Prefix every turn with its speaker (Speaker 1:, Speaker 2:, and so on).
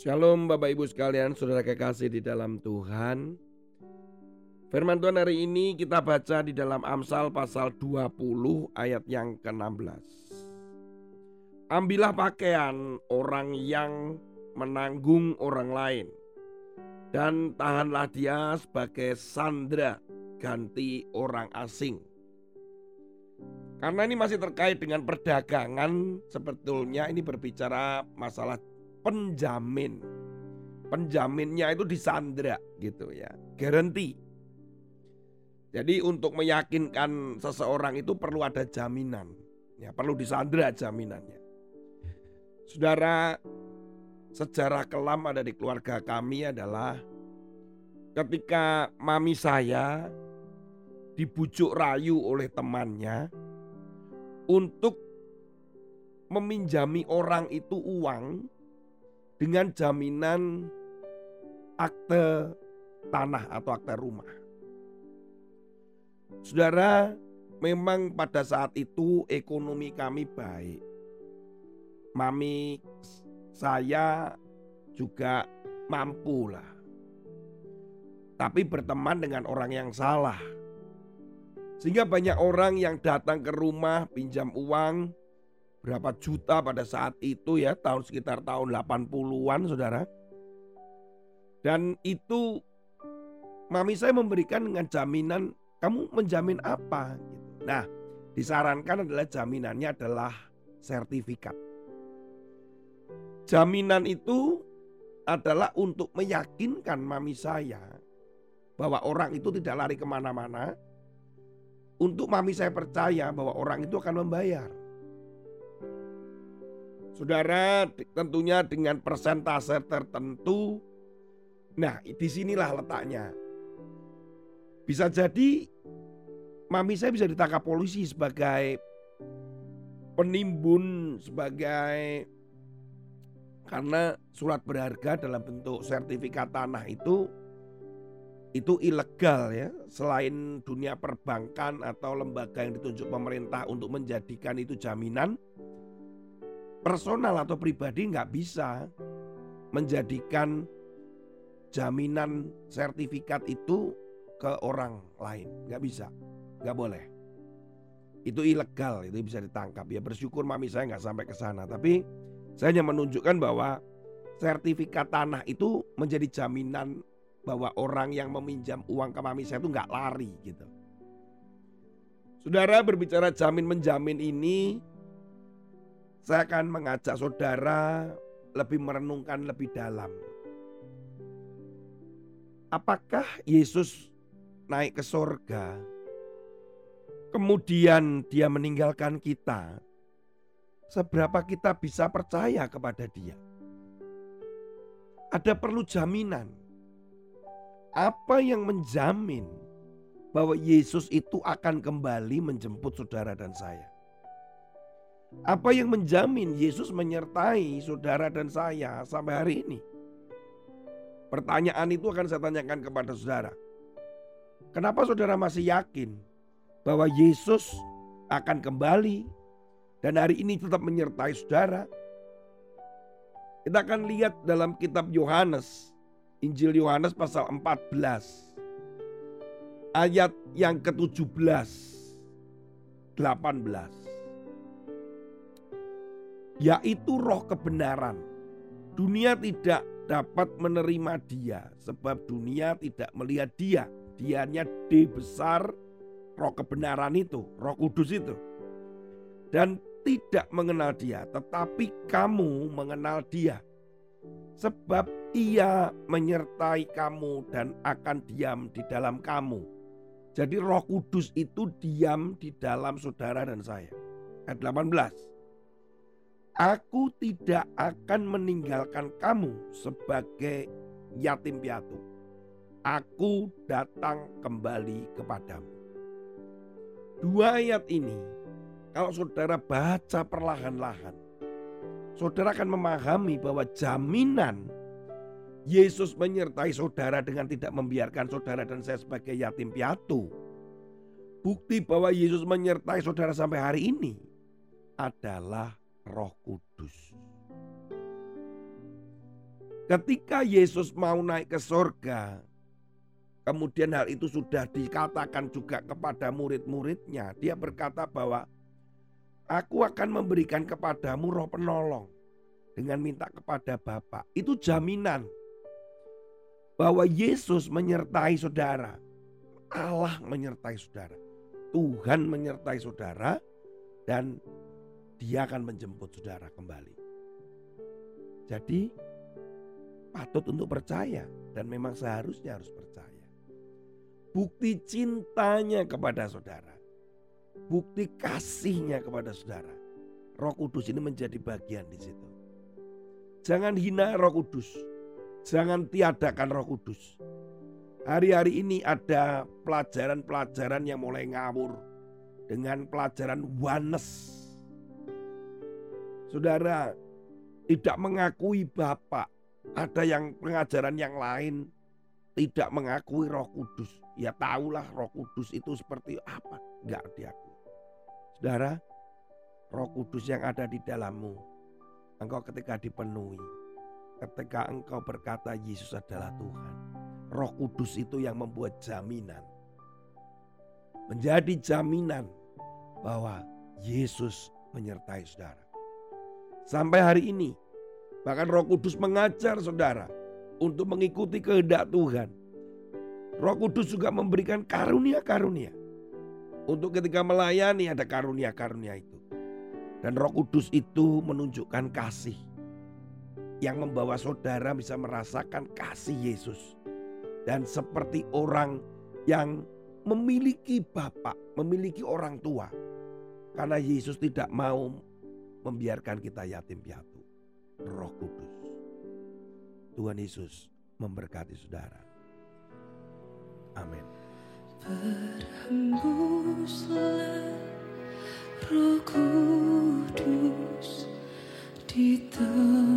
Speaker 1: Shalom Bapak Ibu sekalian, saudara kekasih di dalam Tuhan. Firman Tuhan hari ini kita baca di dalam Amsal pasal 20 ayat yang ke-16. Ambillah pakaian orang yang menanggung orang lain dan tahanlah dia sebagai sandra ganti orang asing. Karena ini masih terkait dengan perdagangan, sebetulnya ini berbicara masalah penjamin. Penjaminnya itu disandra gitu ya, garanti. Jadi untuk meyakinkan seseorang itu perlu ada jaminan. Ya, perlu disandra jaminannya. Saudara, sejarah kelam ada di keluarga kami adalah ketika mami saya dibujuk rayu oleh temannya untuk meminjami orang itu uang dengan jaminan akte tanah atau akte rumah. Saudara, memang pada saat itu ekonomi kami baik. Mami saya juga mampu lah. Tapi berteman dengan orang yang salah. Sehingga banyak orang yang datang ke rumah pinjam uang berapa juta pada saat itu ya tahun sekitar tahun 80-an saudara. Dan itu mami saya memberikan dengan jaminan kamu menjamin apa gitu. Nah, disarankan adalah jaminannya adalah sertifikat. Jaminan itu adalah untuk meyakinkan mami saya bahwa orang itu tidak lari ke mana-mana. Untuk mami saya percaya bahwa orang itu akan membayar. Saudara, tentunya dengan persentase tertentu. Nah, di sinilah letaknya. Bisa jadi mami saya bisa ditangkap polisi sebagai penimbun, sebagai karena surat berharga dalam bentuk sertifikat tanah itu itu ilegal ya. Selain dunia perbankan atau lembaga yang ditunjuk pemerintah untuk menjadikan itu jaminan, personal atau pribadi nggak bisa menjadikan jaminan sertifikat itu ke orang lain. Nggak bisa. Nggak boleh. Itu ilegal itu bisa ditangkap. Ya bersyukur mami saya nggak sampai ke sana. Tapi saya hanya menunjukkan bahwa sertifikat tanah itu menjadi jaminan bahwa orang yang meminjam uang ke mami saya itu nggak lari gitu. Saudara berbicara jamin menjamin ini saya akan mengajak saudara lebih merenungkan lebih dalam. Apakah Yesus naik ke sorga, kemudian dia meninggalkan kita, seberapa kita bisa percaya kepada dia? Ada perlu jaminan. Apa yang menjamin bahwa Yesus itu akan kembali menjemput saudara dan saya? Apa yang menjamin Yesus menyertai saudara dan saya sampai hari ini? Pertanyaan itu akan saya tanyakan kepada saudara. Kenapa saudara masih yakin bahwa Yesus akan kembali dan hari ini tetap menyertai saudara? Kita akan lihat dalam kitab Yohanes, Injil Yohanes pasal 14 ayat yang ke-17 18 yaitu roh kebenaran. Dunia tidak dapat menerima dia sebab dunia tidak melihat dia. Dianya D besar roh kebenaran itu, roh kudus itu. Dan tidak mengenal dia, tetapi kamu mengenal dia. Sebab ia menyertai kamu dan akan diam di dalam kamu. Jadi roh kudus itu diam di dalam saudara dan saya. Ayat 18. Aku tidak akan meninggalkan kamu sebagai yatim piatu. Aku datang kembali kepadamu. Dua ayat ini, kalau saudara baca perlahan-lahan, saudara akan memahami bahwa jaminan Yesus menyertai saudara dengan tidak membiarkan saudara dan saya sebagai yatim piatu. Bukti bahwa Yesus menyertai saudara sampai hari ini adalah Roh Kudus. Ketika Yesus mau naik ke sorga, kemudian hal itu sudah dikatakan juga kepada murid-muridnya. Dia berkata bahwa aku akan memberikan kepadamu roh penolong dengan minta kepada Bapa. Itu jaminan bahwa Yesus menyertai saudara. Allah menyertai saudara. Tuhan menyertai saudara dan dia akan menjemput saudara kembali. Jadi patut untuk percaya dan memang seharusnya harus percaya. Bukti cintanya kepada saudara. Bukti kasihnya kepada saudara. Roh Kudus ini menjadi bagian di situ. Jangan hina Roh Kudus. Jangan tiadakan Roh Kudus. Hari-hari ini ada pelajaran-pelajaran yang mulai ngawur dengan pelajaran oneness. Saudara tidak mengakui Bapak, ada yang pengajaran yang lain tidak mengakui Roh Kudus. Ya tahulah Roh Kudus itu seperti apa, enggak diakui. Saudara, Roh Kudus yang ada di dalammu, engkau ketika dipenuhi, ketika engkau berkata Yesus adalah Tuhan, Roh Kudus itu yang membuat jaminan. Menjadi jaminan bahwa Yesus menyertai saudara. Sampai hari ini Bahkan Roh Kudus mengajar saudara untuk mengikuti kehendak Tuhan. Roh Kudus juga memberikan karunia-karunia. Untuk ketika melayani ada karunia-karunia itu. Dan Roh Kudus itu menunjukkan kasih. Yang membawa saudara bisa merasakan kasih Yesus. Dan seperti orang yang memiliki bapak, memiliki orang tua. Karena Yesus tidak mau membiarkan kita yatim piatu. Roh Kudus. Tuhan Yesus memberkati saudara. Amin.
Speaker 2: Roh Kudus di tengah